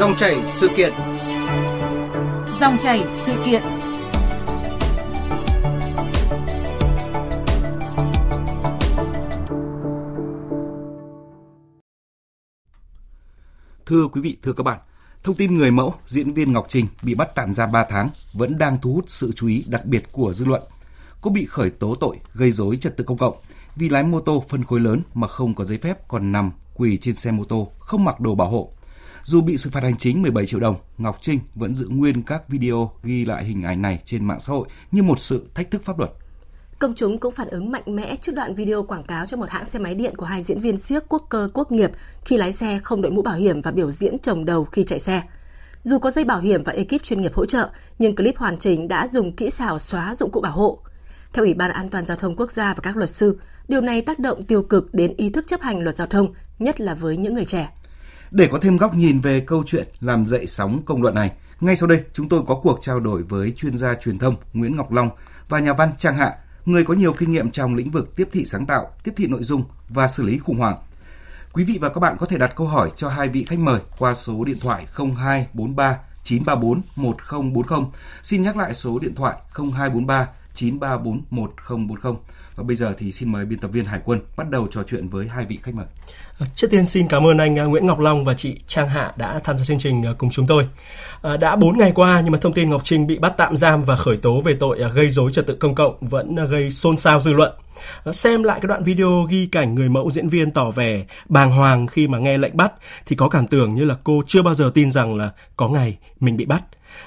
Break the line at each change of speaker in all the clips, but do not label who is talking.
Dòng chảy sự kiện.
Dòng chảy sự kiện.
Thưa quý vị, thưa các bạn, thông tin người mẫu diễn viên Ngọc Trinh bị bắt tạm giam 3 tháng vẫn đang thu hút sự chú ý đặc biệt của dư luận. Cô bị khởi tố tội gây dối trật tự công cộng vì lái mô tô phân khối lớn mà không có giấy phép còn nằm quỳ trên xe mô tô, không mặc đồ bảo hộ. Dù bị xử phạt hành chính 17 triệu đồng, Ngọc Trinh vẫn giữ nguyên các video ghi lại hình ảnh này trên mạng xã hội như một sự thách thức pháp luật.
Công chúng cũng phản ứng mạnh mẽ trước đoạn video quảng cáo cho một hãng xe máy điện của hai diễn viên siếc quốc cơ quốc nghiệp khi lái xe không đội mũ bảo hiểm và biểu diễn trồng đầu khi chạy xe. Dù có dây bảo hiểm và ekip chuyên nghiệp hỗ trợ, nhưng clip hoàn chỉnh đã dùng kỹ xảo xóa dụng cụ bảo hộ. Theo Ủy ban An toàn Giao thông Quốc gia và các luật sư, điều này tác động tiêu cực đến ý thức chấp hành luật giao thông, nhất là với những người trẻ.
Để có thêm góc nhìn về câu chuyện làm dậy sóng công luận này, ngay sau đây chúng tôi có cuộc trao đổi với chuyên gia truyền thông Nguyễn Ngọc Long và nhà văn Trang Hạ, người có nhiều kinh nghiệm trong lĩnh vực tiếp thị sáng tạo, tiếp thị nội dung và xử lý khủng hoảng. Quý vị và các bạn có thể đặt câu hỏi cho hai vị khách mời qua số điện thoại 0243 934 1040. Xin nhắc lại số điện thoại 0243 934 1040. Và bây giờ thì xin mời biên tập viên Hải Quân bắt đầu trò chuyện với hai vị khách mời.
À, trước tiên xin cảm ơn anh à, Nguyễn Ngọc Long và chị Trang Hạ đã tham gia chương trình à, cùng chúng tôi. Đã 4 ngày qua nhưng mà thông tin Ngọc Trinh bị bắt tạm giam và khởi tố về tội gây dối trật tự công cộng vẫn gây xôn xao dư luận. Xem lại cái đoạn video ghi cảnh người mẫu diễn viên tỏ vẻ bàng hoàng khi mà nghe lệnh bắt thì có cảm tưởng như là cô chưa bao giờ tin rằng là có ngày mình bị bắt.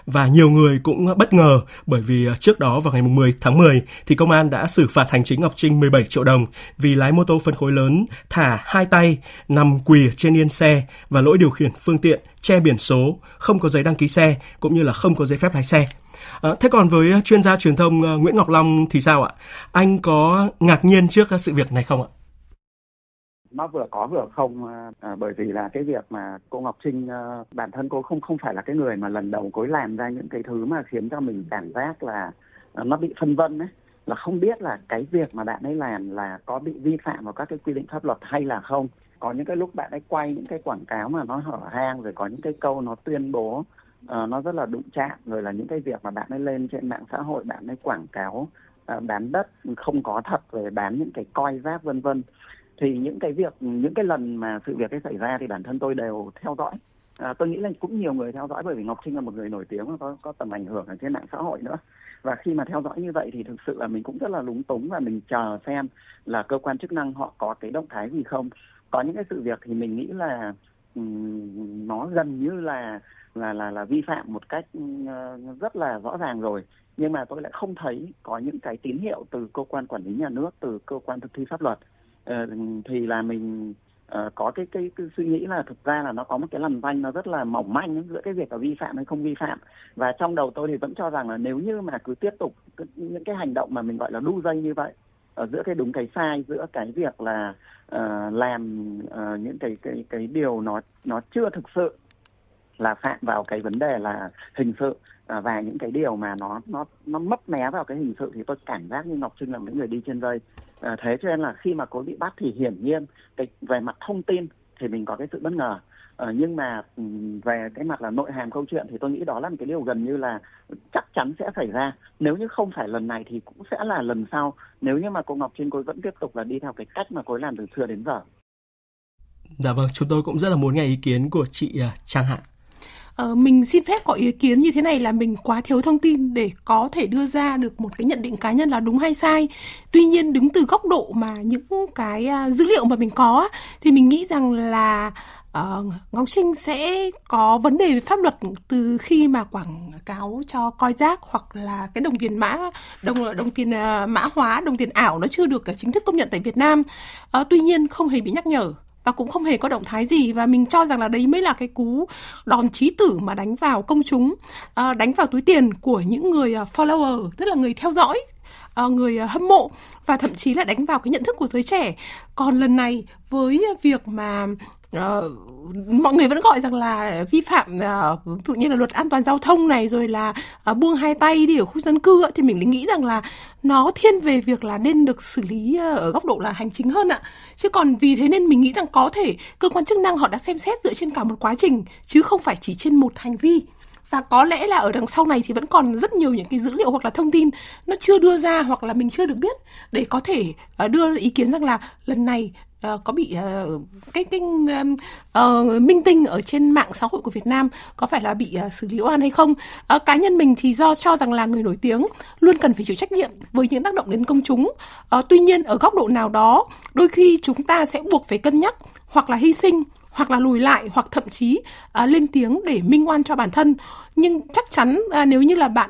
Và nhiều người cũng bất ngờ bởi vì à, trước đó vào ngày 10 tháng 10 thì công an đã xử phạt hành chính Ngọc Trinh 17 triệu đồng vì lái mô tô phân khối lớn thả hai tay nằm quỳ trên yên xe và lỗi điều khiển phương tiện che biển số, không có giấy đăng ký xe cũng như là không có giấy phép lái xe. À, thế còn với à, chuyên gia truyền thông à, Nguyễn Ngọc Long thì sao ạ? Anh có ngạc nhiên trước sự việc này không ạ?
Nó vừa có vừa không à, bởi vì là cái việc mà cô Ngọc Trinh à, bản thân cô không không phải là cái người mà lần đầu cô làm ra những cái thứ mà khiến cho mình cảm giác là à, nó bị phân vân ấy. Là không biết là cái việc mà bạn ấy làm là có bị vi phạm vào các cái quy định pháp luật hay là không. Có những cái lúc bạn ấy quay những cái quảng cáo mà nó hở hang rồi có những cái câu nó tuyên bố uh, nó rất là đụng chạm rồi là những cái việc mà bạn ấy lên trên mạng xã hội bạn ấy quảng cáo uh, bán đất không có thật về bán những cái coi rác vân vân thì những cái việc những cái lần mà sự việc ấy xảy ra thì bản thân tôi đều theo dõi. À, tôi nghĩ là cũng nhiều người theo dõi bởi vì ngọc trinh là một người nổi tiếng có có tầm ảnh hưởng ở trên mạng xã hội nữa. Và khi mà theo dõi như vậy thì thực sự là mình cũng rất là lúng túng và mình chờ xem là cơ quan chức năng họ có cái động thái gì không. Có những cái sự việc thì mình nghĩ là um, nó gần như là là là là vi phạm một cách uh, rất là rõ ràng rồi. Nhưng mà tôi lại không thấy có những cái tín hiệu từ cơ quan quản lý nhà nước từ cơ quan thực thi pháp luật. Ờ, thì là mình ờ, có cái, cái cái suy nghĩ là thực ra là nó có một cái lằn ranh nó rất là mỏng manh giữa cái việc là vi phạm hay không vi phạm. Và trong đầu tôi thì vẫn cho rằng là nếu như mà cứ tiếp tục những cái hành động mà mình gọi là đu dây như vậy ở giữa cái đúng cái sai giữa cái việc là uh, làm uh, những cái cái cái điều nó nó chưa thực sự là phạm vào cái vấn đề là hình sự Ờ, và những cái điều mà nó nó nó mấp mé vào cái hình sự thì tôi cảm giác như Ngọc Trinh là những người đi trên dây à, ờ, thế cho nên là khi mà cô bị bắt thì hiển nhiên cái về mặt thông tin thì mình có cái sự bất ngờ à, nhưng mà về cái mặt là nội hàm câu chuyện thì tôi nghĩ đó là một cái điều gần như là chắc chắn sẽ xảy ra nếu như không phải lần này thì cũng sẽ là lần sau nếu như mà cô Ngọc Trinh cô vẫn tiếp tục là đi theo cái cách mà cô làm từ xưa đến giờ.
Dạ vâng, chúng tôi cũng rất là muốn nghe ý kiến của chị à, Trang Hạ.
Ờ, mình xin phép có ý kiến như thế này là mình quá thiếu thông tin để có thể đưa ra được một cái nhận định cá nhân là đúng hay sai. Tuy nhiên đứng từ góc độ mà những cái uh, dữ liệu mà mình có thì mình nghĩ rằng là uh, Ngọc Trinh sẽ có vấn đề về pháp luật từ khi mà quảng cáo cho coi rác hoặc là cái đồng tiền mã đồng đồng tiền uh, mã hóa đồng tiền ảo nó chưa được chính thức công nhận tại Việt Nam. Uh, tuy nhiên không hề bị nhắc nhở và cũng không hề có động thái gì. Và mình cho rằng là đấy mới là cái cú đòn chí tử mà đánh vào công chúng ờ, đánh vào túi tiền của những người ờ, follower, tức là người theo dõi ờ, người hâm mộ và thậm chí là đánh vào cái nhận thức của giới trẻ. Còn lần này, với việc mà uh, mọi người vẫn gọi rằng là vi phạm uh, tự nhiên là luật an toàn giao thông này rồi là uh, buông hai tay đi ở khu dân cư thì mình nghĩ rằng là nó thiên về việc là nên được xử lý à, ở góc độ là hành chính hơn ạ. Chứ còn vì thế nên mình nghĩ rằng có thể cơ quan chức năng họ đã xem xét dựa trên cả một quá trình chứ không phải chỉ trên một hành vi. Và có lẽ là ở đằng sau này thì vẫn còn rất nhiều những cái dữ liệu hoặc là thông tin nó chưa đưa ra hoặc là mình chưa được biết để có thể à, đưa ý kiến rằng là lần này uh, có bị uh, cái cái uh, minh tinh ở trên mạng xã hội của Việt Nam có phải là bị uh, xử lý oan hay không? Uh, cá nhân mình thì do cho rằng là người nổi tiếng luôn cần phải chịu trách nhiệm với những tác động đến công chúng. Uh, tuy nhiên ở góc độ nào đó, đôi khi chúng ta sẽ buộc phải cân nhắc hoặc là hy sinh hoặc là lùi lại hoặc thậm chí uh, lên tiếng để minh oan cho bản thân nhưng chắc chắn uh, nếu như là bạn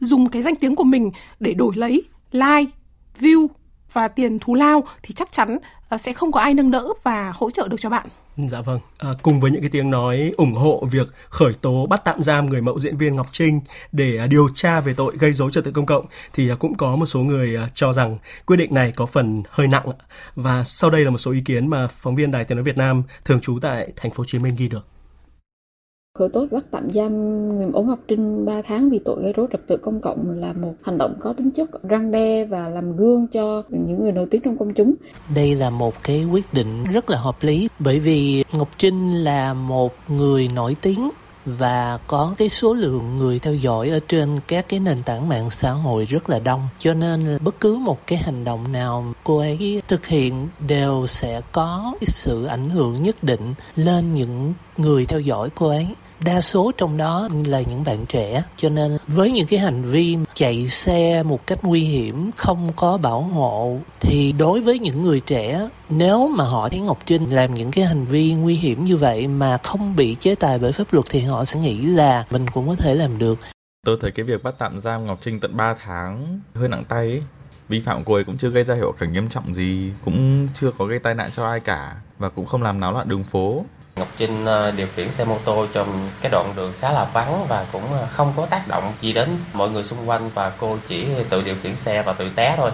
dùng cái danh tiếng của mình để đổi lấy like view và tiền thù lao thì chắc chắn Ờ, sẽ không có ai nâng đỡ và hỗ trợ được cho bạn.
Dạ vâng, à, cùng với những cái tiếng nói ủng hộ việc khởi tố bắt tạm giam người mẫu diễn viên Ngọc Trinh để à, điều tra về tội gây dối trật tự công cộng thì à, cũng có một số người à, cho rằng quyết định này có phần hơi nặng và sau đây là một số ý kiến mà phóng viên Đài Tiếng nói Việt Nam thường trú tại thành phố Hồ Chí Minh ghi được
khởi tố bắt tạm giam người mẫu Ngọc Trinh 3 tháng vì tội gây rối trật tự công cộng là một hành động có tính chất răng đe và làm gương cho những người nổi tiếng trong công chúng.
Đây là một cái quyết định rất là hợp lý, bởi vì Ngọc Trinh là một người nổi tiếng và có cái số lượng người theo dõi ở trên các cái nền tảng mạng xã hội rất là đông cho nên bất cứ một cái hành động nào cô ấy thực hiện đều sẽ có cái sự ảnh hưởng nhất định lên những người theo dõi cô ấy đa số trong đó là những bạn trẻ, cho nên với những cái hành vi chạy xe một cách nguy hiểm, không có bảo hộ, thì đối với những người trẻ, nếu mà họ thấy ngọc trinh làm những cái hành vi nguy hiểm như vậy mà không bị chế tài bởi pháp luật thì họ sẽ nghĩ là mình cũng có thể làm được.
Tôi thấy cái việc bắt tạm giam ngọc trinh tận 3 tháng, hơi nặng tay ấy. Vi phạm của ấy cũng chưa gây ra hiệu quả nghiêm trọng gì, cũng chưa có gây tai nạn cho ai cả và cũng không làm náo loạn đường phố.
Ngọc Trinh ờ, điều khiển xe mô tô trong cái đoạn đường khá là vắng và cũng ờ, không có tác động gì đến mọi người xung quanh và cô chỉ tự điều khiển xe và tự té thôi.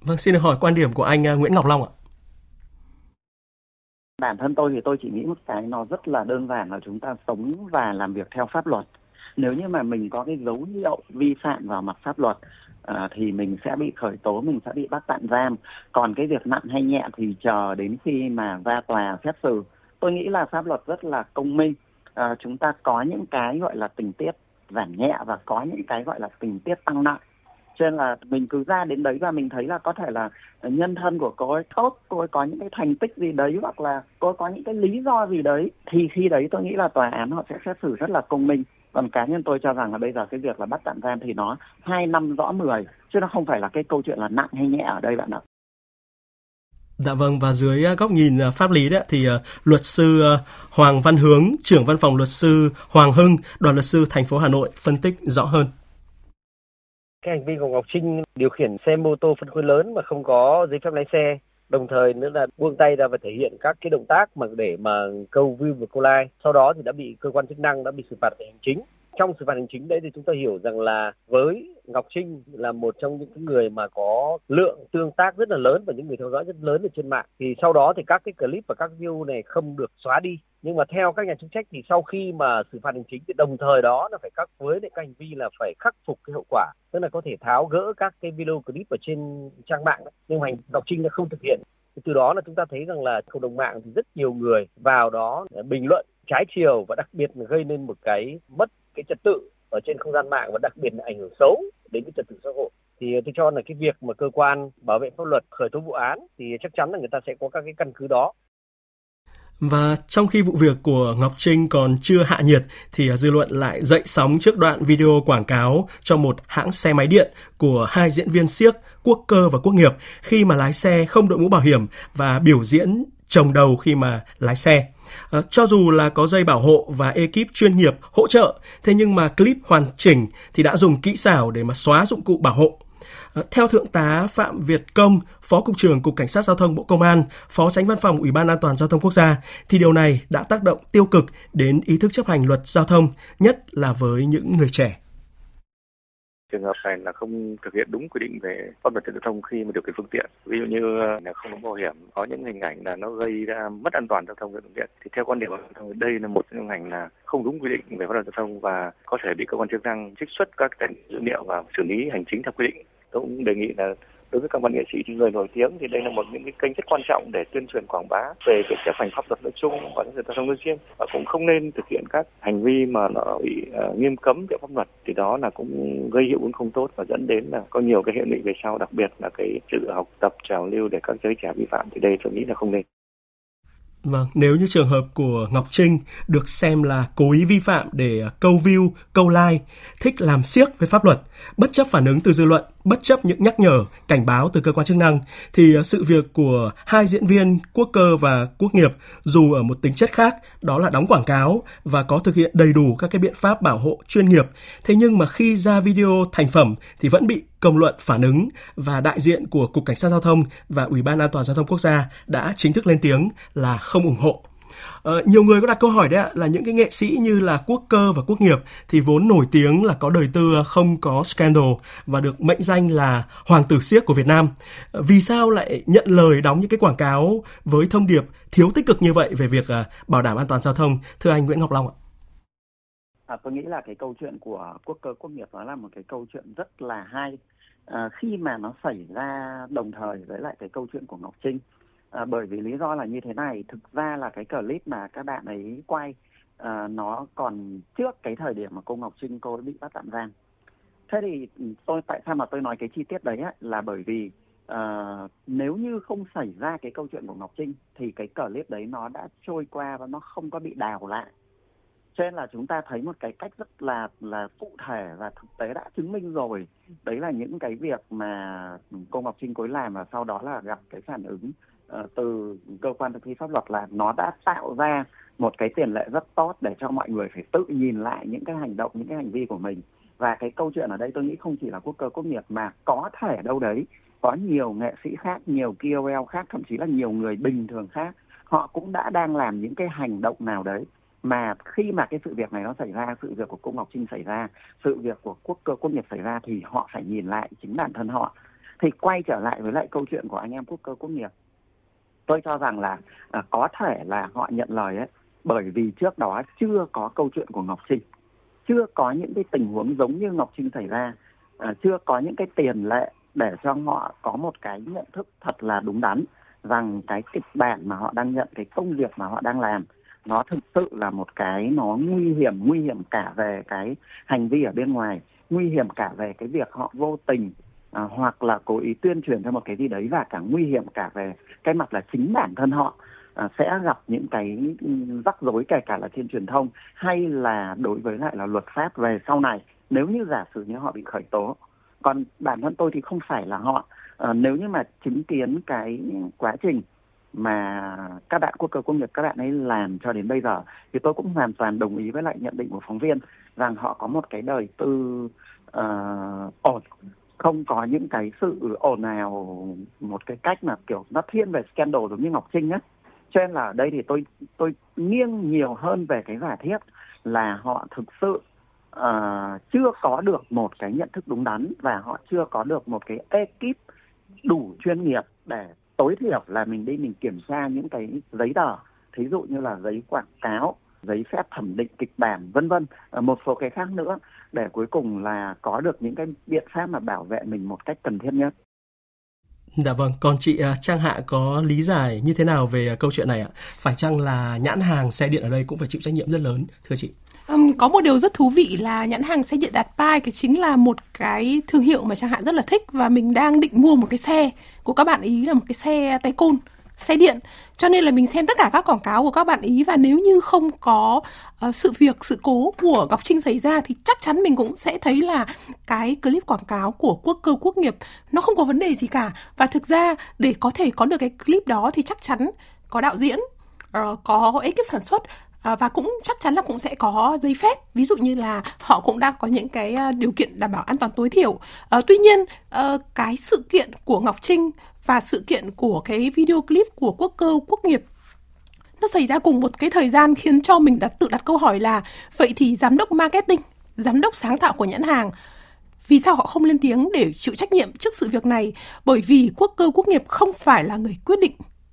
Vâng, xin được hỏi quan điểm của anh ờ, Nguyễn Ngọc Long ạ.
Bản thân tôi thì tôi chỉ nghĩ một cái nó rất là đơn giản là chúng ta sống và làm việc theo pháp luật. Nếu như mà mình có cái dấu hiệu vi phạm vào mặt pháp luật à, thì mình sẽ bị khởi tố mình sẽ bị bắt tạm giam. Còn cái việc nặng hay nhẹ thì chờ đến khi mà ra tòa xét xử. Tôi nghĩ là pháp luật rất là công minh. À, chúng ta có những cái gọi là tình tiết giảm nhẹ và có những cái gọi là tình tiết tăng nặng. Cho nên là mình cứ ra đến đấy và mình thấy là có thể là nhân thân của cô ấy tốt cô ấy có những cái thành tích gì đấy hoặc là cô ấy có những cái lý do gì đấy thì khi đấy tôi nghĩ là tòa án họ sẽ xét xử rất là công minh còn cá nhân tôi cho rằng là bây giờ cái việc là bắt tạm giam thì nó hai năm rõ mười chứ nó không phải là cái câu chuyện là nặng hay nhẹ ở đây bạn ạ
Dạ vâng và dưới à, góc nhìn à, pháp lý đấy thì uh, luật sư Hoàng Văn Hướng, trưởng văn phòng luật sư Hoàng Hưng, đoàn luật sư thành phố Hà Nội phân tích rõ hơn.
Cái hành vi của Ngọc Trinh điều khiển xe mô tô phân khối lớn mà không có giấy phép lái xe đồng thời nữa là buông tay ra và thể hiện các cái động tác mà để mà câu view và câu like. Sau đó thì đã bị cơ quan chức năng đã bị xử phạt hành chính trong xử phạt hành chính đấy thì chúng ta hiểu rằng là với Ngọc Trinh là một trong những người mà có lượng tương tác rất là lớn và những người theo dõi rất lớn ở trên mạng, thì sau đó thì các cái clip và các view này không được xóa đi. Nhưng mà theo các nhà chức trách thì sau khi mà xử phạt hành chính thì đồng thời đó là phải các với lại các hành vi là phải khắc phục cái hậu quả, tức là có thể tháo gỡ các cái video clip ở trên trang mạng nhưng mà Ngọc Trinh đã không thực hiện. Từ đó là chúng ta thấy rằng là cộng đồng mạng thì rất nhiều người vào đó bình luận trái chiều và đặc biệt là gây nên một cái mất cái trật tự ở trên không gian mạng và đặc biệt là ảnh hưởng xấu đến cái trật tự xã hội. Thì ờ, tôi cho là cái việc mà cơ quan bảo vệ pháp luật khởi tố vụ án thì chắc chắn là người ta sẽ có các cái căn cứ đó.
Và trong khi vụ việc của Ngọc Trinh còn chưa hạ nhiệt thì ờ, dư luận lại dậy sóng trước đoạn video quảng cáo cho một hãng xe máy điện của hai diễn viên siếc, Quốc Cơ và Quốc Nghiệp khi mà lái xe không đội mũ bảo hiểm và biểu diễn trồng đầu khi mà lái xe. À, cho dù là có dây bảo hộ và ekip chuyên nghiệp hỗ trợ, thế nhưng mà clip hoàn chỉnh thì đã dùng kỹ xảo để mà xóa dụng cụ bảo hộ. À, theo Thượng tá Phạm Việt Công, Phó Cục trưởng Cục Cảnh sát Giao thông Bộ Công an, Phó Tránh Văn phòng Ủy ban An toàn Giao thông Quốc gia, thì điều này đã tác động tiêu cực đến ý thức chấp hành luật giao thông, nhất là với những người trẻ
trường hợp này là không thực hiện đúng quy định về pháp luật giao thông khi mà điều khiển phương tiện. Ví dụ như à, là không đúng bảo hiểm, có những hình ảnh là nó gây ra mất an toàn giao thông về phương tiện. Thì theo quan điểm của đây là một những hình ảnh là không đúng quy định về pháp luật giao thông và có thể bị cơ quan chức năng trích xuất các tài dữ liệu và xử lý hành chính theo quy định. Tôi cũng đề nghị là đối với các văn nghệ sĩ người nổi tiếng thì đây là một những cái kênh rất quan trọng để tuyên truyền quảng bá về việc chấp hành pháp luật nói chung và những người ta trong nói riêng. Và cũng không nên thực hiện các hành vi mà nó bị uh, nghiêm cấm theo pháp luật thì đó là cũng gây hiệu ứng không tốt và dẫn đến là có nhiều cái hệ lụy về sau đặc biệt là cái sự học tập trào lưu để các giới trẻ vi phạm. Thì đây tôi nghĩ là không nên.
Vâng, nếu như trường hợp của Ngọc Trinh được xem là cố ý vi phạm để ờ, câu view, câu like, thích làm siếc với pháp luật, bất chấp phản ứng từ dư luận, bất chấp những nhắc nhở, cảnh báo từ cơ quan chức năng, thì à, sự việc của hai diễn viên Quốc cơ và Quốc nghiệp dù ở một tính chất khác, đó là đóng quảng cáo và có thực hiện đầy đủ các cái biện pháp bảo hộ chuyên nghiệp, thế nhưng mà khi ra video thành phẩm thì vẫn bị công luận phản ứng và đại diện của Cục Cảnh sát Giao thông và Ủy ban An toàn Giao thông Quốc gia đã chính thức lên tiếng là không ủng hộ. Ờ, nhiều người có đặt câu hỏi đấy ạ là những cái nghệ sĩ như là quốc cơ và quốc nghiệp thì vốn nổi tiếng là có đời tư không có scandal và được mệnh danh là hoàng tử siếc của Việt Nam. Ờ, vì sao lại nhận lời đóng những cái quảng cáo với thông điệp thiếu tích cực như vậy về việc ờ, bảo đảm an toàn giao thông? Thưa anh Nguyễn Ngọc Long ạ.
À, tôi nghĩ là cái câu chuyện của quốc cơ quốc nghiệp đó là một cái câu chuyện rất là hay à, khi mà nó xảy ra đồng thời với lại cái câu chuyện của Ngọc Trinh à, bởi vì lý do là như thế này. Thực ra là cái clip mà các bạn ấy quay à, nó còn trước cái thời điểm mà cô Ngọc Trinh cô ấy bị bắt tạm giam. Thế thì ừ, tôi tại sao mà tôi nói cái chi tiết đấy á, là bởi vì à, nếu như không xảy ra cái câu chuyện của Ngọc Trinh thì cái clip đấy nó đã trôi qua và nó không có bị đào lại. Cho nên là chúng ta thấy một cái cách rất là là cụ thể và thực tế đã chứng minh rồi. Đấy là những cái việc mà ừ, cô Ngọc Trinh cối làm và sau đó là gặp cái phản ứng Ờ, từ cơ quan thực thi pháp luật là nó đã tạo ra một cái tiền lệ rất tốt để cho mọi người phải tự nhìn lại những cái hành động, những cái hành vi của mình. Và cái câu chuyện ở đây tôi nghĩ không chỉ là quốc cơ, quốc nghiệp mà có thể đâu đấy có nhiều nghệ sĩ khác, nhiều KOL khác, thậm chí là nhiều người bình thường khác, họ cũng đã đang làm những cái hành động nào đấy. Mà khi mà cái sự việc này nó xảy ra, sự việc của cô Ngọc Trinh xảy ra, sự việc của quốc cơ, quốc nghiệp xảy ra thì họ phải nhìn lại chính bản thân họ. Thì quay trở lại với lại câu chuyện của anh em quốc cơ, quốc nghiệp tôi cho rằng là à, có thể là họ nhận lời ấy bởi vì trước đó chưa có câu chuyện của Ngọc Trinh. Chưa có những cái tình huống giống như Ngọc Trinh xảy ra. À, chưa có những cái tiền lệ để cho họ có một cái nhận thức thật là đúng đắn rằng cái kịch bản mà họ đang nhận cái công việc mà họ đang làm nó thực sự là một cái nó nguy hiểm nguy hiểm cả về cái hành vi ở bên ngoài nguy hiểm cả về cái việc họ vô tình à, hoặc là cố ý tuyên truyền cho một cái gì đấy và cả nguy hiểm cả về cái mặt là chính bản thân họ à, sẽ gặp những cái ừ, rắc rối kể cả là trên truyền thông hay là đối với lại là luật pháp về sau này. Nếu như giả sử như họ bị khởi tố còn bản thân tôi thì không phải là họ. À, nếu như mà chứng kiến cái quá trình mà các bạn quốc cơ công nghiệp các bạn ấy làm cho đến bây giờ thì tôi cũng hoàn toàn đồng ý với lại nhận định của phóng viên rằng họ có một cái đời tư uh, ổn không có những cái sự ồn ào một cái cách mà kiểu nó thiên về scandal giống như Ngọc Trinh á. Cho nên là ở đây thì tôi tôi nghiêng nhiều hơn về cái giả thiết là họ thực sự uh, chưa có được một cái nhận thức đúng đắn và họ chưa có được một cái ekip đủ chuyên nghiệp để tối thiểu là mình đi mình kiểm tra những cái giấy tờ. Thí dụ như là giấy quảng cáo giấy phép thẩm định kịch bản vân vân. Ờ, một số cái khác nữa để cuối cùng là có được những cái biện pháp mà bảo vệ mình một cách cần thiết nhất
Dạ vâng, còn chị à, Trang Hạ có lý giải như thế nào về à, câu chuyện này ạ? Phải chăng là nhãn hàng xe điện ở đây cũng phải chịu trách nhiệm rất lớn, thưa chị?
Um, có một điều rất thú vị là nhãn hàng xe điện đạt pai cái chính là một cái thương hiệu mà Trang Hạ rất là thích và mình đang định mua một cái xe của các bạn ý là một cái xe tay côn xe điện. Cho nên là mình xem tất cả các quảng cáo của các bạn ý và nếu như không có uh, sự việc sự cố của Ngọc Trinh xảy ra thì chắc chắn mình cũng sẽ thấy là cái clip quảng cáo của quốc cơ quốc nghiệp nó không có vấn đề gì cả. Và thực ra để có thể có được cái clip đó thì chắc chắn có đạo diễn uh, có ekip sản xuất ờ, và cũng chắc chắn là cũng sẽ có giấy phép. Ví dụ như là họ cũng đang có những cái điều kiện đảm bảo an toàn tối thiểu. À, tuy nhiên à, cái sự kiện của ngọc trinh và sự kiện của cái video clip của quốc cơ, quốc nghiệp nó xảy ra cùng một cái thời gian khiến cho mình đặt, tự đặt câu hỏi là, vậy thì giám đốc marketing, giám đốc sáng tạo của nhãn hàng, Vì sao họ không lên tiếng để chịu trách nhiệm trước sự việc này? Bởi vì quốc cơ, quốc nghiệp không phải là người quyết định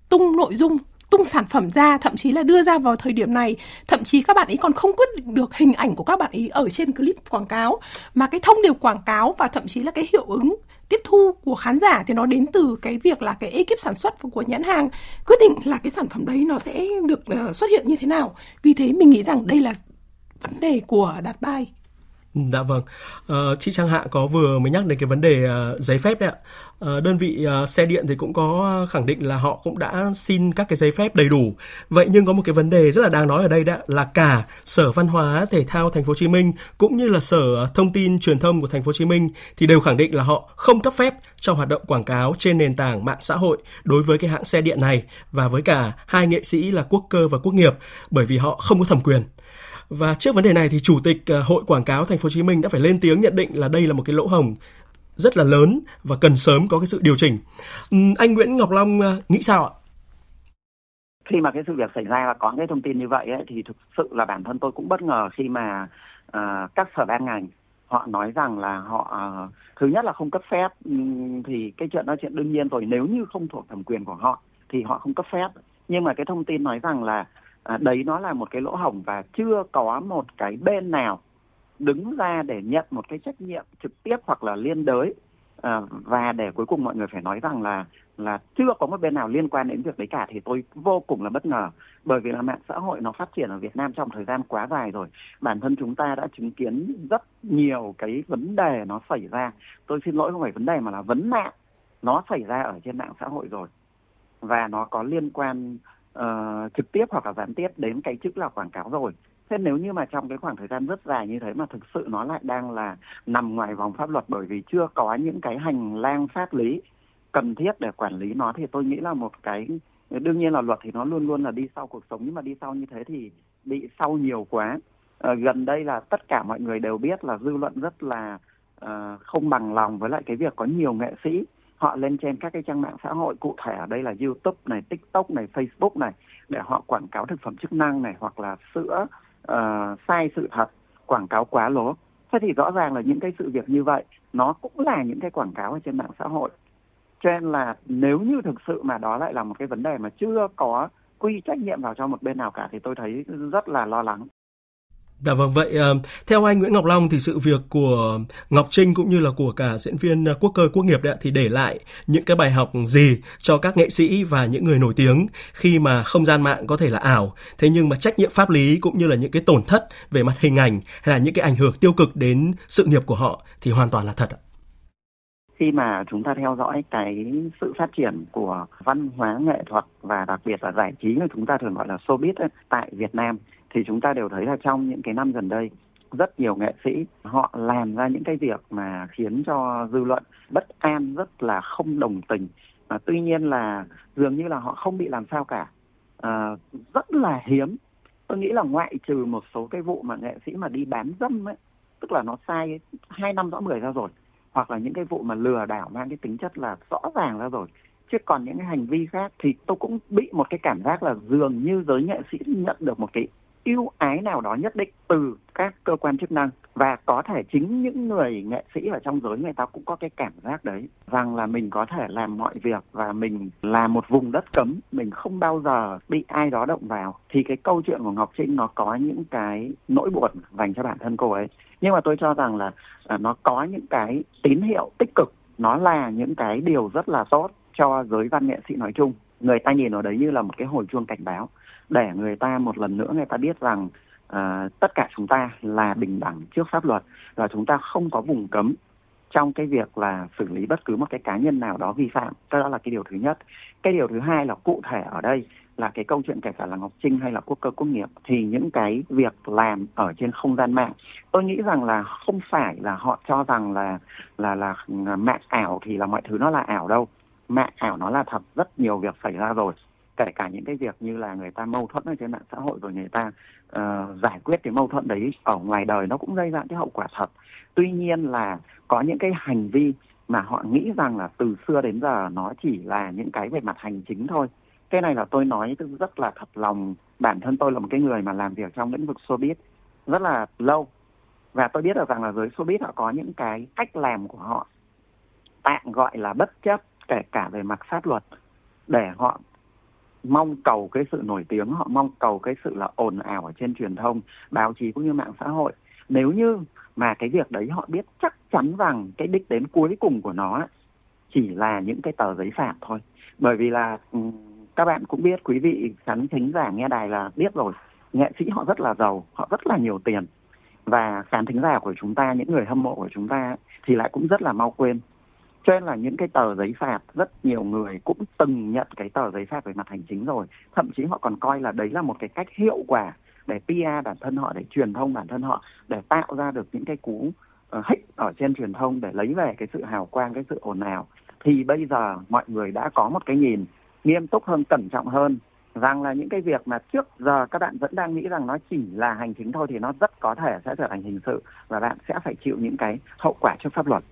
tung nội dung tung sản phẩm ra, thậm chí là đưa ra vào thời điểm này. Thậm chí các bạn ấy còn không quyết định được hình ảnh của các bạn ấy ở trên clip quảng cáo. Mà cái thông điệp quảng cáo và thậm chí là cái hiệu ứng tiếp thu của khán giả thì nó đến từ cái việc là cái ekip sản xuất của nhãn hàng quyết định là cái sản phẩm đấy nó sẽ được ờ, xuất hiện như thế nào. Vì thế mình nghĩ rằng đây là vấn đề của đạt bài.
Dạ vâng, À, chị Trang Hạ có vừa mới nhắc đến cái vấn đề uh, giấy phép đấy ạ. À, đơn vị uh, xe điện thì cũng có khẳng định là họ cũng đã xin các cái giấy phép đầy đủ. Vậy nhưng có một cái vấn đề rất là đáng nói ở đây đó là cả Sở Văn hóa Thể thao Thành phố Hồ Chí Minh cũng như là Sở Thông tin Truyền thông của Thành phố Hồ Chí Minh thì đều khẳng định là họ không cấp phép cho hoạt động quảng cáo trên nền tảng mạng xã hội đối với cái hãng xe điện này và với cả hai nghệ sĩ là Quốc Cơ và Quốc Nghiệp bởi vì họ không có thẩm quyền. Và trước vấn đề này thì chủ tịch ờ, Hội Quảng cáo Thành phố Hồ Chí Minh đã phải lên tiếng nhận định là đây là một cái lỗ hổng rất là lớn và cần sớm có cái sự điều chỉnh. Ừ, anh Nguyễn Ngọc Long ờ, nghĩ sao ạ?
Khi mà cái sự việc xảy ra và có cái thông tin như vậy ấy, thì thực sự là bản thân tôi cũng bất ngờ khi mà uh, các sở ban ngành họ nói rằng là họ uh, thứ nhất là không cấp phép ừ, thì cái chuyện đó chuyện đương nhiên rồi nếu như không thuộc thẩm quyền của họ thì họ không cấp phép nhưng mà cái thông tin nói rằng là à, đấy nó là một cái lỗ hổng và chưa có một cái bên nào đứng ra để nhận một cái trách nhiệm trực tiếp hoặc là liên đới. À, và để cuối cùng mọi người phải nói rằng là là chưa có một bên nào liên quan đến việc đấy cả thì tôi vô cùng là bất ngờ. Bởi vì là mạng xã hội nó phát triển ở Việt Nam trong thời gian quá dài rồi. Bản thân chúng ta đã chứng kiến rất nhiều cái vấn đề nó xảy ra. Tôi xin lỗi không phải vấn đề mà là vấn nạn nó xảy ra ở trên mạng xã hội rồi. Và nó có liên quan uh, trực tiếp hoặc là gián tiếp đến cái chức là quảng cáo rồi. Thế nếu như mà trong cái khoảng thời gian rất dài như thế mà thực sự nó lại đang là nằm ngoài vòng pháp luật bởi vì chưa có những cái hành lang pháp lý cần thiết để quản lý nó thì tôi nghĩ là một cái đương nhiên là luật thì nó luôn luôn là đi sau cuộc sống nhưng mà đi sau như thế thì bị sau nhiều quá. À, gần đây là tất cả mọi người đều biết là dư luận rất là à, không bằng lòng với lại cái việc có nhiều nghệ sĩ họ lên trên các cái trang mạng xã hội cụ thể ở đây là YouTube này, TikTok này, Facebook này để họ quảng cáo thực phẩm chức năng này hoặc là sữa uh, sai sự thật, quảng cáo quá lố. Thế thì rõ ràng là những cái sự việc như vậy nó cũng là những cái quảng cáo ở trên mạng xã hội. Cho nên là nếu như thực sự mà đó lại là một cái vấn đề mà chưa có quy trách nhiệm vào cho một bên nào cả thì tôi thấy rất là lo lắng.
Dạ vâng, vậy ờ, theo anh Nguyễn Ngọc Long thì sự việc của Ngọc Trinh cũng như là của cả diễn viên ờ, quốc cơ quốc nghiệp đấy thì để lại những cái bài học gì cho các nghệ sĩ và những người nổi tiếng khi mà không gian mạng có thể là ảo, thế nhưng mà trách nhiệm pháp lý cũng như là những cái tổn thất về mặt hình ảnh hay là những cái ảnh hưởng tiêu cực đến sự nghiệp của họ thì hoàn toàn là thật ạ.
Khi mà chúng ta theo dõi cái sự phát triển của văn hóa nghệ thuật và đặc biệt là giải trí mà chúng ta thường gọi là showbiz ấy, tại Việt Nam thì chúng ta đều thấy là trong những cái năm gần đây rất nhiều nghệ sĩ họ làm ra những cái việc mà khiến cho dư luận bất an rất là không đồng tình. À, tuy nhiên là dường như là họ không bị làm sao cả. À, rất là hiếm. Tôi nghĩ là ngoại trừ một số cái vụ mà nghệ sĩ mà đi bán dâm ấy tức là nó sai hai năm rõ mười ra rồi hoặc là những cái vụ mà lừa đảo mang cái tính chất là rõ ràng ra rồi. Chứ còn những cái hành vi khác thì tôi cũng bị một cái cảm giác là dường như giới nghệ sĩ nhận được một cái ưu ái nào đó nhất định từ các cơ quan chức năng. Và có thể chính những người nghệ sĩ ở trong giới người ta cũng có cái cảm giác đấy rằng là mình có thể làm mọi việc và mình là một vùng đất cấm mình không bao giờ bị ai đó động vào. Thì cái câu chuyện của Ngọc Trinh nó có những cái nỗi buồn dành cho bản thân cô ấy. Nhưng mà tôi cho rằng là, à, nó có những cái tín hiệu tích cực. Nó là những cái điều rất là tốt cho giới văn nghệ sĩ nói chung. Người ta nhìn ở đấy như là một cái hồi chuông cảnh báo để người ta một lần nữa người ta biết rằng uh, tất cả chúng ta là bình đẳng trước pháp luật và chúng ta không có vùng cấm trong cái việc là xử lý bất cứ một cái cá nhân nào đó vi phạm. Cái đó là cái điều thứ nhất. Cái điều thứ hai là cụ thể ở đây là cái câu chuyện kể cả là Ngọc Trinh hay là quốc cơ quốc nghiệp thì những cái việc làm ở trên không gian mạng tôi nghĩ rằng là không phải là họ cho rằng là là là mạng ảo thì là mọi thứ nó là ảo đâu. Mạng ảo nó là thật rất nhiều việc xảy ra rồi kể cả những cái việc như là người ta mâu thuẫn ở trên mạng xã hội rồi người ta uh, giải quyết cái mâu thuẫn đấy ở ngoài đời nó cũng gây ra cái hậu quả thật. Tuy nhiên là có những cái hành vi mà họ nghĩ rằng là từ xưa đến giờ nó chỉ là những cái về mặt hành chính thôi. Cái này là tôi nói rất là thật lòng. Bản thân tôi là một cái người mà làm việc trong lĩnh vực showbiz rất là lâu. Và tôi biết được rằng là giới showbiz họ có những cái cách làm của họ tạm gọi là bất chấp kể cả về mặt pháp luật để họ mong cầu cái sự nổi tiếng, họ mong cầu cái sự là ồn ào ở trên truyền thông, báo chí cũng như mạng xã hội. Nếu như mà cái việc đấy họ biết chắc chắn rằng cái đích đến cuối cùng của nó chỉ là những cái tờ giấy phạt thôi. Bởi vì là ừ, các bạn cũng biết, quý vị khán thính giả nghe đài là biết rồi, nghệ sĩ họ rất là giàu, họ rất là nhiều tiền. Và khán thính giả của chúng ta, những người hâm mộ của chúng ta thì lại cũng rất là mau quên cho nên là những cái tờ giấy phạt rất nhiều người cũng từng nhận cái tờ giấy phạt về mặt hành chính rồi thậm chí họ còn coi là đấy là một cái cách hiệu quả để PR bản thân họ để truyền thông bản thân họ để tạo ra được những cái cú uh, hích ở trên truyền thông để lấy về cái sự hào quang cái sự ồn ào thì bây giờ mọi người đã có một cái nhìn nghiêm túc hơn cẩn trọng hơn rằng là những cái việc mà trước giờ các bạn vẫn đang nghĩ rằng nó chỉ là hành chính thôi thì nó rất có thể sẽ trở thành hình sự và bạn sẽ phải chịu những cái hậu quả trước pháp luật.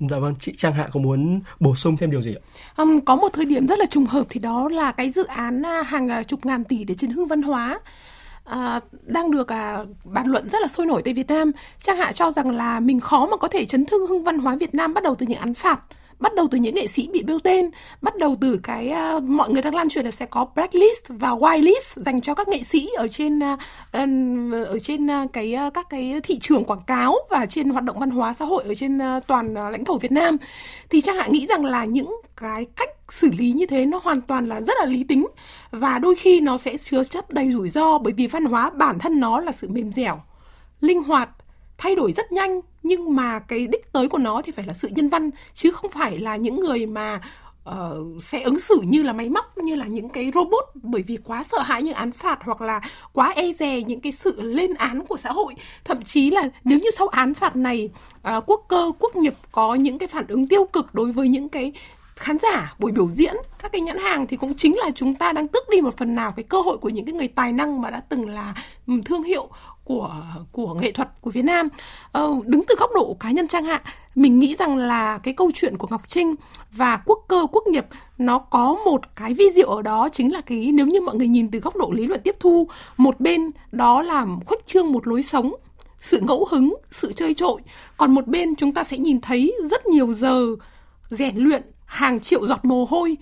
Dạ vâng, chị Trang Hạ có muốn bổ sung thêm điều gì ạ?
Um, có một thời điểm rất là trùng hợp thì đó là cái dự án à, hàng à, chục ngàn tỷ để chấn hương văn hóa à, đang được à, bàn luận rất là sôi nổi tại Việt Nam. Trang Hạ cho rằng là mình khó mà có thể chấn thương hương văn hóa Việt Nam bắt đầu từ những án phạt bắt đầu từ những nghệ sĩ bị bêu tên bắt đầu từ cái uh, mọi người đang lan truyền là sẽ có blacklist và whitelist dành cho các nghệ sĩ ở trên uh, ở trên uh, cái uh, các cái thị trường quảng cáo và trên hoạt động văn hóa xã hội ở trên uh, toàn uh, lãnh thổ Việt Nam. Thì trang hạ nghĩ rằng là những cái cách xử lý như thế nó hoàn toàn là rất là lý tính và đôi khi nó sẽ chứa chấp đầy rủi ro bởi vì văn hóa bản thân nó là sự mềm dẻo linh hoạt thay đổi rất nhanh nhưng mà cái đích tới của nó thì phải là sự nhân văn chứ không phải là những người mà uh, sẽ ứng xử như là máy móc như là những cái robot bởi vì quá sợ hãi những án phạt hoặc là quá e dè những cái sự lên án của xã hội. Thậm chí là nếu như sau án phạt này uh, quốc cơ quốc nghiệp có những cái phản ứng tiêu cực đối với những cái khán giả buổi biểu diễn các cái nhãn hàng thì cũng chính là chúng ta đang tước đi một phần nào cái cơ hội của những cái người tài năng mà đã từng là thương hiệu của của nghệ thuật của Việt Nam. Ờ, đứng từ góc độ cá nhân trang hạ mình nghĩ rằng là cái câu chuyện của Ngọc Trinh và quốc cơ quốc nghiệp nó có một cái vi diệu ở đó chính là cái nếu như mọi người nhìn từ góc độ lý luận tiếp thu một bên đó là khuếch trương một lối sống sự ngẫu hứng sự chơi trội còn một bên chúng ta sẽ nhìn thấy rất nhiều giờ rèn luyện hàng triệu giọt mồ hôi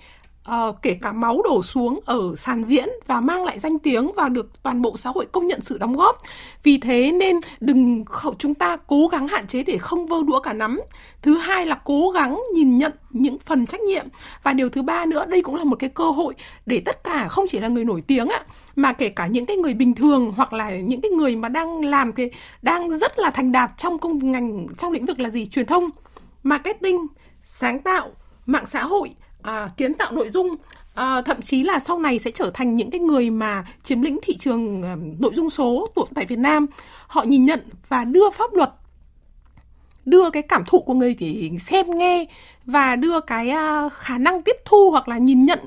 uh, kể cả máu đổ xuống ở sàn diễn và mang lại danh tiếng và được toàn bộ xã hội công nhận sự đóng góp. Vì thế nên đừng chúng ta cố gắng hạn chế để không vơ đũa cả nắm. Thứ hai là cố gắng nhìn nhận những phần trách nhiệm và điều thứ ba nữa đây cũng là một cái cơ hội để tất cả không chỉ là người nổi tiếng ạ mà kể cả những cái người bình thường hoặc là những cái người mà đang làm cái đang rất là thành đạt trong công ngành trong lĩnh vực là gì truyền thông marketing sáng tạo mạng xã hội à, kiến tạo nội dung. À, thậm chí là sau này sẽ trở thành những cái người mà chiếm lĩnh thị trường à, nội dung số tại Việt Nam. Họ nhìn nhận và đưa pháp luật đưa cái cảm thụ của người thì xem nghe và đưa cái à, khả năng tiếp thu hoặc là nhìn nhận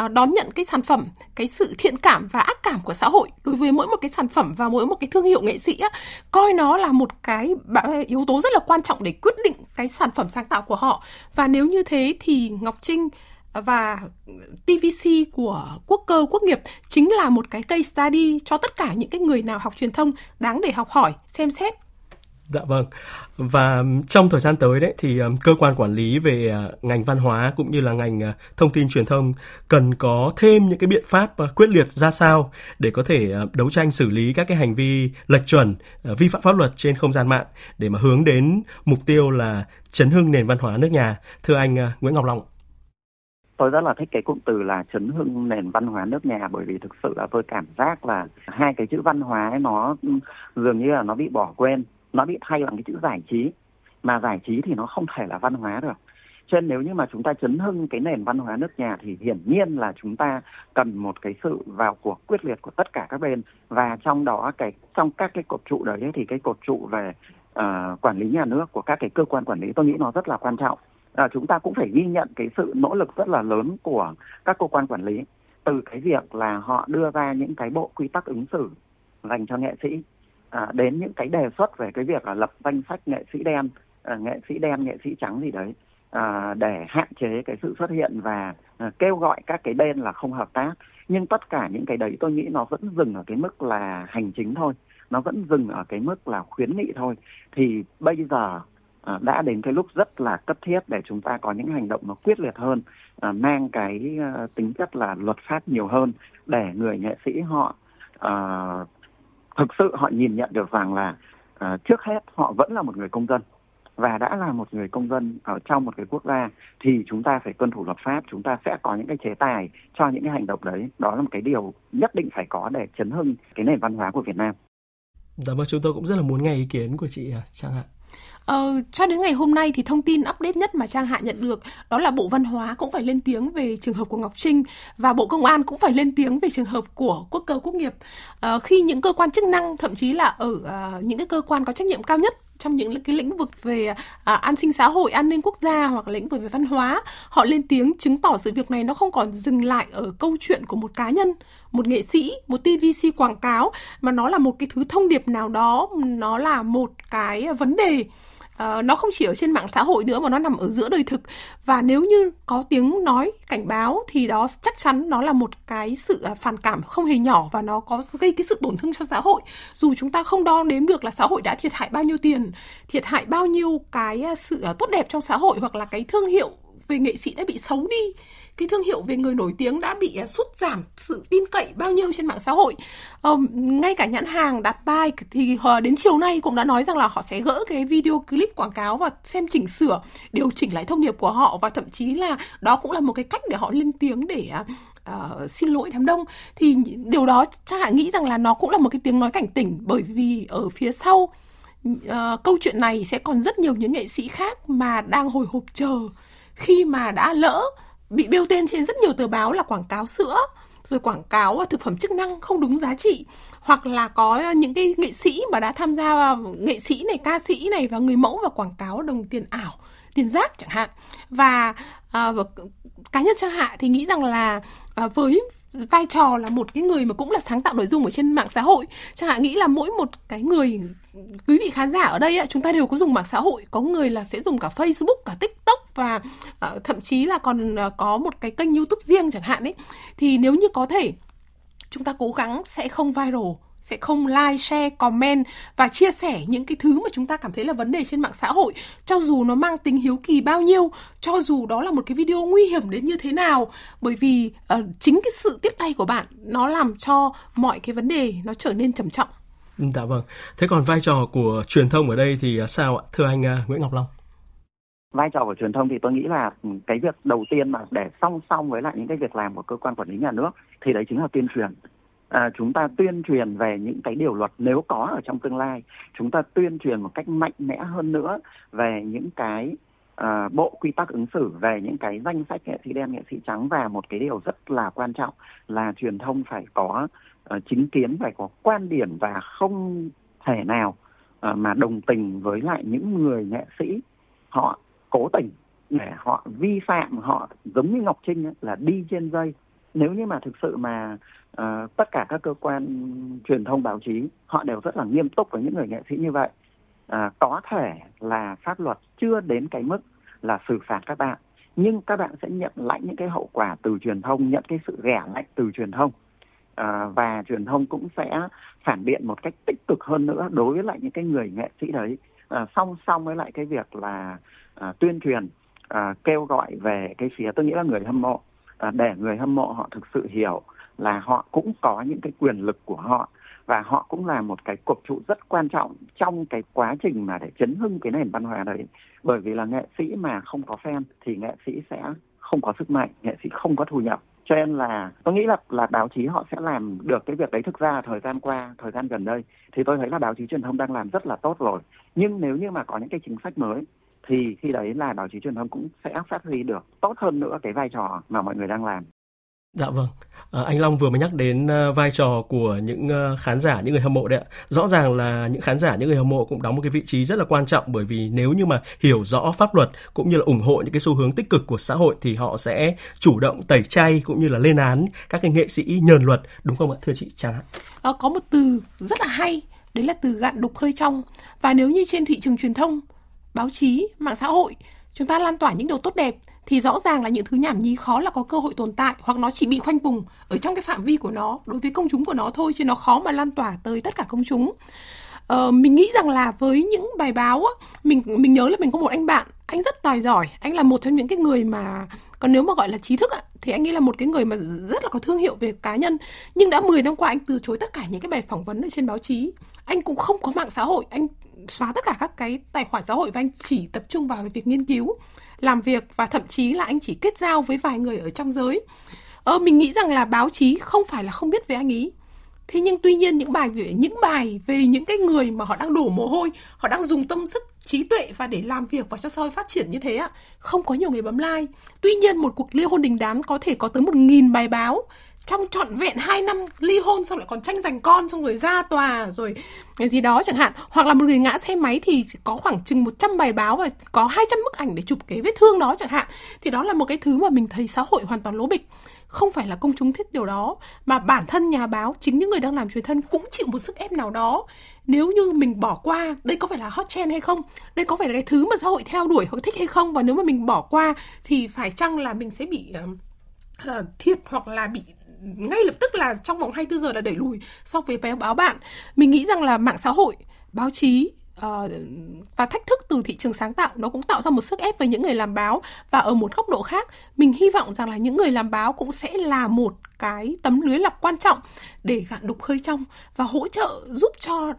Ờ, đón nhận cái sản phẩm cái sự thiện cảm và ác cảm của xã hội đối với mỗi một cái sản phẩm và mỗi một cái thương hiệu nghệ sĩ á, coi nó là một cái yếu tố rất là quan trọng để quyết định cái sản phẩm sáng tạo của họ. Và nếu như thế thì Ngọc Trinh và TVC của quốc cơ quốc nghiệp chính là một cái case study cho tất cả những cái người nào học truyền thông đáng để học hỏi xem xét.
Dạ vâng. Và trong thời gian tới đấy thì cơ quan quản lý về à, ngành văn hóa cũng như là ngành à, thông tin truyền thông cần có thêm những cái biện pháp à, quyết liệt ra sao để có thể đấu tranh xử lý các cái hành vi lệch chuẩn, vi phạm pháp luật trên không gian mạng để mà hướng đến mục tiêu là chấn hưng nền văn hóa nước nhà. Thưa anh Nguyễn Ngọc Long
tôi rất là thích cái cụm từ là chấn hưng nền văn hóa nước nhà bởi vì thực sự là tôi cảm giác là hai cái chữ văn hóa ấy nó dường như là nó bị bỏ quên nó bị thay bằng cái chữ giải trí. Mà giải trí thì nó không thể là văn hóa được. Cho nên nếu như mà chúng ta chấn hưng cái nền văn hóa nước nhà thì hiển nhiên là chúng ta cần một cái sự vào cuộc quyết liệt của tất cả các bên. Và trong đó cái trong các cái cột trụ đấy thì cái cột trụ về uh, quản lý nhà nước của các cái cơ quan quản lý tôi nghĩ nó rất là quan trọng. À, chúng ta cũng phải ghi nhận cái sự nỗ lực rất là lớn của các cơ quan quản lý từ cái việc là họ đưa ra những cái bộ quy tắc ứng xử dành cho nghệ sĩ à, đến những cái đề xuất về cái việc là lập danh sách nghệ sĩ đen à, nghệ sĩ đen nghệ sĩ trắng gì đấy à, để hạn chế cái sự xuất hiện và à, kêu gọi các cái bên là không hợp tác. Nhưng tất cả những cái đấy tôi nghĩ nó vẫn dừng ở cái mức là hành chính thôi. Nó vẫn dừng ở cái mức là khuyến nghị thôi. Thì bây giờ à, đã đến cái lúc rất là cấp thiết để chúng ta có những hành động nó quyết liệt hơn à, mang cái à, tính chất là luật pháp nhiều hơn để người nghệ sĩ họ à, thực sự họ nhìn nhận được rằng là à, trước hết họ vẫn là một người công dân và đã là một người công dân ở trong một cái quốc gia thì chúng ta phải tuân thủ luật pháp chúng ta sẽ có những cái chế tài cho những cái hành động đấy đó là một cái điều nhất định phải có để chấn hưng cái nền văn hóa của Việt Nam.
Dạ vâng, chúng tôi cũng rất là muốn nghe ý kiến của chị à, Trang ạ.
Ờ, cho đến ngày hôm nay thì thông tin update nhất mà Trang Hạ nhận được đó là Bộ Văn hóa cũng phải lên tiếng về trường hợp của Ngọc Trinh và Bộ Công an cũng phải lên tiếng về trường hợp của quốc cơ quốc nghiệp. Ờ, khi những cơ quan chức năng thậm chí là ở uh, những cái cơ quan có trách nhiệm cao nhất trong những cái lĩnh vực về à, an sinh xã hội, an ninh quốc gia hoặc lĩnh vực về văn hóa, họ lên tiếng chứng tỏ sự việc này nó không còn dừng lại ở câu chuyện của một cá nhân, một nghệ sĩ, một TVC quảng cáo mà nó là một cái thứ thông điệp nào đó, nó là một cái vấn đề uh, nó không chỉ ở trên mạng xã hội nữa mà nó nằm ở giữa đời thực. Và nếu như có tiếng nói cảnh báo thì đó chắc chắn nó là một cái sự à, phản cảm không hề nhỏ và nó có gây cái sự tổn thương cho xã hội. Dù chúng ta không đo đếm được là xã hội đã thiệt hại bao nhiêu tiền thiệt hại bao nhiêu cái à, sự à, tốt đẹp trong xã hội hoặc là cái thương hiệu về nghệ sĩ đã bị xấu đi. Cái thương hiệu về người nổi tiếng đã bị à, sút giảm sự tin cậy bao nhiêu trên mạng xã hội. Ờ, ngay cả nhãn hàng đặt bài thì đến chiều nay cũng đã nói rằng là họ sẽ gỡ cái video clip quảng cáo và xem chỉnh sửa điều chỉnh lại thông điệp của họ và thậm chí là đó cũng là một cái cách để họ lên tiếng để uh, xin lỗi đám đông. Thì điều đó chắc hẳn nghĩ rằng là nó cũng là một cái tiếng nói cảnh tỉnh bởi vì ở phía sau uh, câu chuyện này sẽ còn rất nhiều những nghệ sĩ khác mà đang hồi hộp chờ khi mà đã lỡ bị bêu tên trên rất nhiều tờ báo là quảng cáo sữa, rồi quảng cáo thực phẩm chức năng không đúng giá trị, hoặc là có những cái nghệ sĩ mà đã tham gia nghệ sĩ này, ca sĩ này và người mẫu và quảng cáo đồng tiền ảo, tiền rác chẳng hạn. Và và cá nhân trang hạ thì nghĩ rằng là ờ, với vai trò là một cái người mà cũng là sáng tạo nội dung ở trên mạng xã hội. Chẳng hạn nghĩ là mỗi một cái người quý vị khán giả ở đây chúng ta đều có dùng mạng xã hội. Có người là sẽ dùng cả Facebook cả TikTok và uh, thậm chí là còn uh, có một cái kênh YouTube riêng chẳng hạn ấy. Thì nếu như có thể chúng ta cố gắng sẽ không viral sẽ không like, share, comment và chia sẻ những cái thứ mà chúng ta cảm thấy là vấn đề trên mạng xã hội cho dù nó mang tính hiếu kỳ bao nhiêu, cho dù đó là một cái video nguy hiểm đến như thế nào bởi vì uh, chính cái sự tiếp tay của bạn nó làm cho mọi cái vấn đề nó trở nên trầm trọng.
Dạ vâng. Thế còn vai trò của truyền thông ở đây thì sao ạ? Thưa anh uh, Nguyễn Ngọc Long
vai trò của truyền thông thì tôi nghĩ là ừ, cái việc đầu tiên mà để song song với lại những cái việc làm của cơ quan quản lý nhà nước thì đấy chính là tuyên truyền à, chúng ta tuyên truyền về những cái điều luật nếu có ở trong tương lai. Chúng ta tuyên truyền một cách mạnh mẽ hơn nữa về những cái à, bộ quy tắc ứng xử về những cái danh sách nghệ sĩ đen nghệ sĩ trắng và một cái điều rất là quan trọng là truyền thông phải có uh, chính kiến phải có quan điểm và không thể nào uh, mà đồng tình với lại những người nghệ sĩ. Họ cố tình để họ vi phạm họ giống như Ngọc Trinh ấy, là đi trên dây. Nếu như mà thực sự mà uh, tất cả các cơ quan truyền thông báo chí họ đều rất là nghiêm túc với những người nghệ sĩ như vậy. Uh, có thể là pháp luật chưa đến cái mức là xử phạt các bạn nhưng các bạn sẽ nhận lãnh những cái hậu quả từ truyền thông nhận cái sự ghẻ lạnh từ truyền thông. À, và truyền thông cũng sẽ phản biện một cách tích cực hơn nữa đối với lại những cái người nghệ sĩ đấy. À, song song với lại cái việc là à, tuyên truyền à, kêu gọi về cái phía tôi nghĩ là người hâm mộ à, để người hâm mộ họ thực sự hiểu là họ cũng có những cái quyền lực của họ và họ cũng là một cái cột trụ rất quan trọng trong cái quá trình mà để chấn hưng cái nền văn hóa đấy. Bởi vì là nghệ sĩ mà không có fan thì nghệ sĩ sẽ không có sức mạnh, nghệ sĩ không có thu nhập. Cho nên là tôi nghĩ là là báo chí họ sẽ làm được cái việc đấy. Thực ra thời gian qua, thời gian gần đây thì tôi thấy là báo chí truyền thông đang làm rất là tốt rồi. Nhưng nếu như mà có những cái chính sách mới thì khi đấy là báo chí truyền thông cũng sẽ phát huy được tốt hơn nữa cái vai trò mà mọi người đang làm.
Dạ vâng, à, anh Long vừa mới nhắc đến uh, vai trò của những uh, khán giả, những người hâm mộ đấy ạ. Rõ ràng là những khán giả, những người hâm mộ cũng đóng một cái vị trí rất là quan trọng bởi vì nếu như mà hiểu rõ pháp luật cũng như là ủng hộ những cái xu hướng tích cực của xã hội thì họ sẽ chủ động tẩy chay cũng như là lên án các cái nghệ sĩ nhờn luật, đúng không ạ, thưa chị Trang?
À, có một từ rất là hay, đấy là từ gạn đục hơi trong. Và nếu như trên thị trường truyền thông, báo chí, mạng xã hội chúng ta lan tỏa những điều tốt đẹp thì rõ ràng là những thứ nhảm nhí khó là có cơ hội tồn tại hoặc nó chỉ bị khoanh vùng ở trong cái phạm vi của nó đối với công chúng của nó thôi chứ nó khó mà lan tỏa tới tất cả công chúng. Ờ, mình nghĩ rằng là với những bài báo mình mình nhớ là mình có một anh bạn anh rất tài giỏi anh là một trong những cái người mà còn nếu mà gọi là trí thức ạ thì anh nghĩ là một cái người mà rất là có thương hiệu về cá nhân nhưng đã 10 năm qua anh từ chối tất cả những cái bài phỏng vấn ở trên báo chí anh cũng không có mạng xã hội anh xóa tất cả các cái tài khoản xã hội và anh chỉ tập trung vào việc nghiên cứu làm việc và thậm chí là anh chỉ kết giao với vài người ở trong giới. Ờ, mình nghĩ rằng là báo chí không phải là không biết về anh ấy thế nhưng tuy nhiên những bài về những bài về những cái người mà họ đang đổ mồ hôi họ đang dùng tâm sức trí tuệ và để làm việc và cho xã hội phát triển như thế ạ không có nhiều người bấm like. Tuy nhiên, một cuộc ly hôn đình đám có thể có tới một nghìn bài báo. Trong trọn vẹn 2 năm ly hôn xong lại còn tranh giành con, xong rồi ra tòa, rồi cái gì đó chẳng hạn. Hoặc là một người ngã xe máy thì có khoảng chừng 100 bài báo và có 200 bức ảnh để chụp cái vết thương đó chẳng hạn. Thì đó là một cái thứ mà mình thấy xã hội hoàn toàn lố bịch không phải là công chúng thích điều đó mà bản thân nhà báo chính những người đang làm truyền thân cũng chịu một sức ép nào đó. Nếu như mình bỏ qua đây có phải là hot trend hay không? Đây có phải là cái thứ mà xã hội theo đuổi hoặc thích hay không? Và nếu mà mình bỏ qua thì phải chăng là mình sẽ bị uh, thiệt hoặc là bị ngay lập tức là trong vòng 24 giờ là đẩy lùi so với báo bạn? Mình nghĩ rằng là mạng xã hội báo chí uh, và thách thức từ thị trường sáng tạo nó cũng tạo ra một sức ép với những người làm báo. Và ở một góc độ khác mình hy vọng rằng là những người làm báo cũng sẽ là một cái tấm lưới lọc quan trọng để gạn đục khơi trong và hỗ trợ giúp cho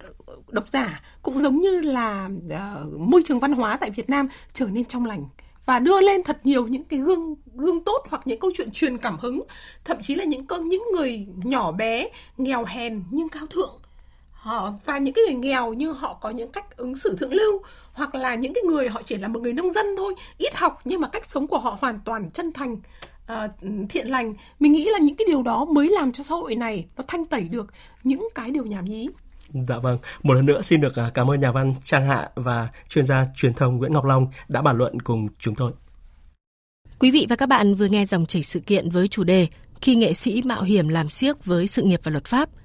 độc giả cũng giống như là uh, môi trường văn hóa tại Việt Nam trở nên trong lành và đưa lên thật nhiều những cái gương gương tốt hoặc những câu chuyện truyền cảm hứng. Thậm chí là những con những người nhỏ bé nghèo hèn nhưng cao thượng họ và những cái người nghèo như họ có những cách ứng xử thượng lưu hoặc là những cái người họ chỉ là một người nông dân thôi ít học nhưng mà cách sống của họ hoàn toàn chân thành uh, thiện lành. Mình nghĩ là những cái điều đó mới làm cho xã hội này nó thanh tẩy được những cái điều nhảm nhí.
Dạ vâng, một lần nữa xin được à, cảm ơn nhà văn Trang Hạ và chuyên gia truyền thông Nguyễn Ngọc Long đã bàn luận cùng chúng tôi.
Quý vị và các bạn vừa nghe dòng chảy sự kiện với chủ đề Khi nghệ sĩ mạo hiểm làm siếc với sự nghiệp và luật pháp –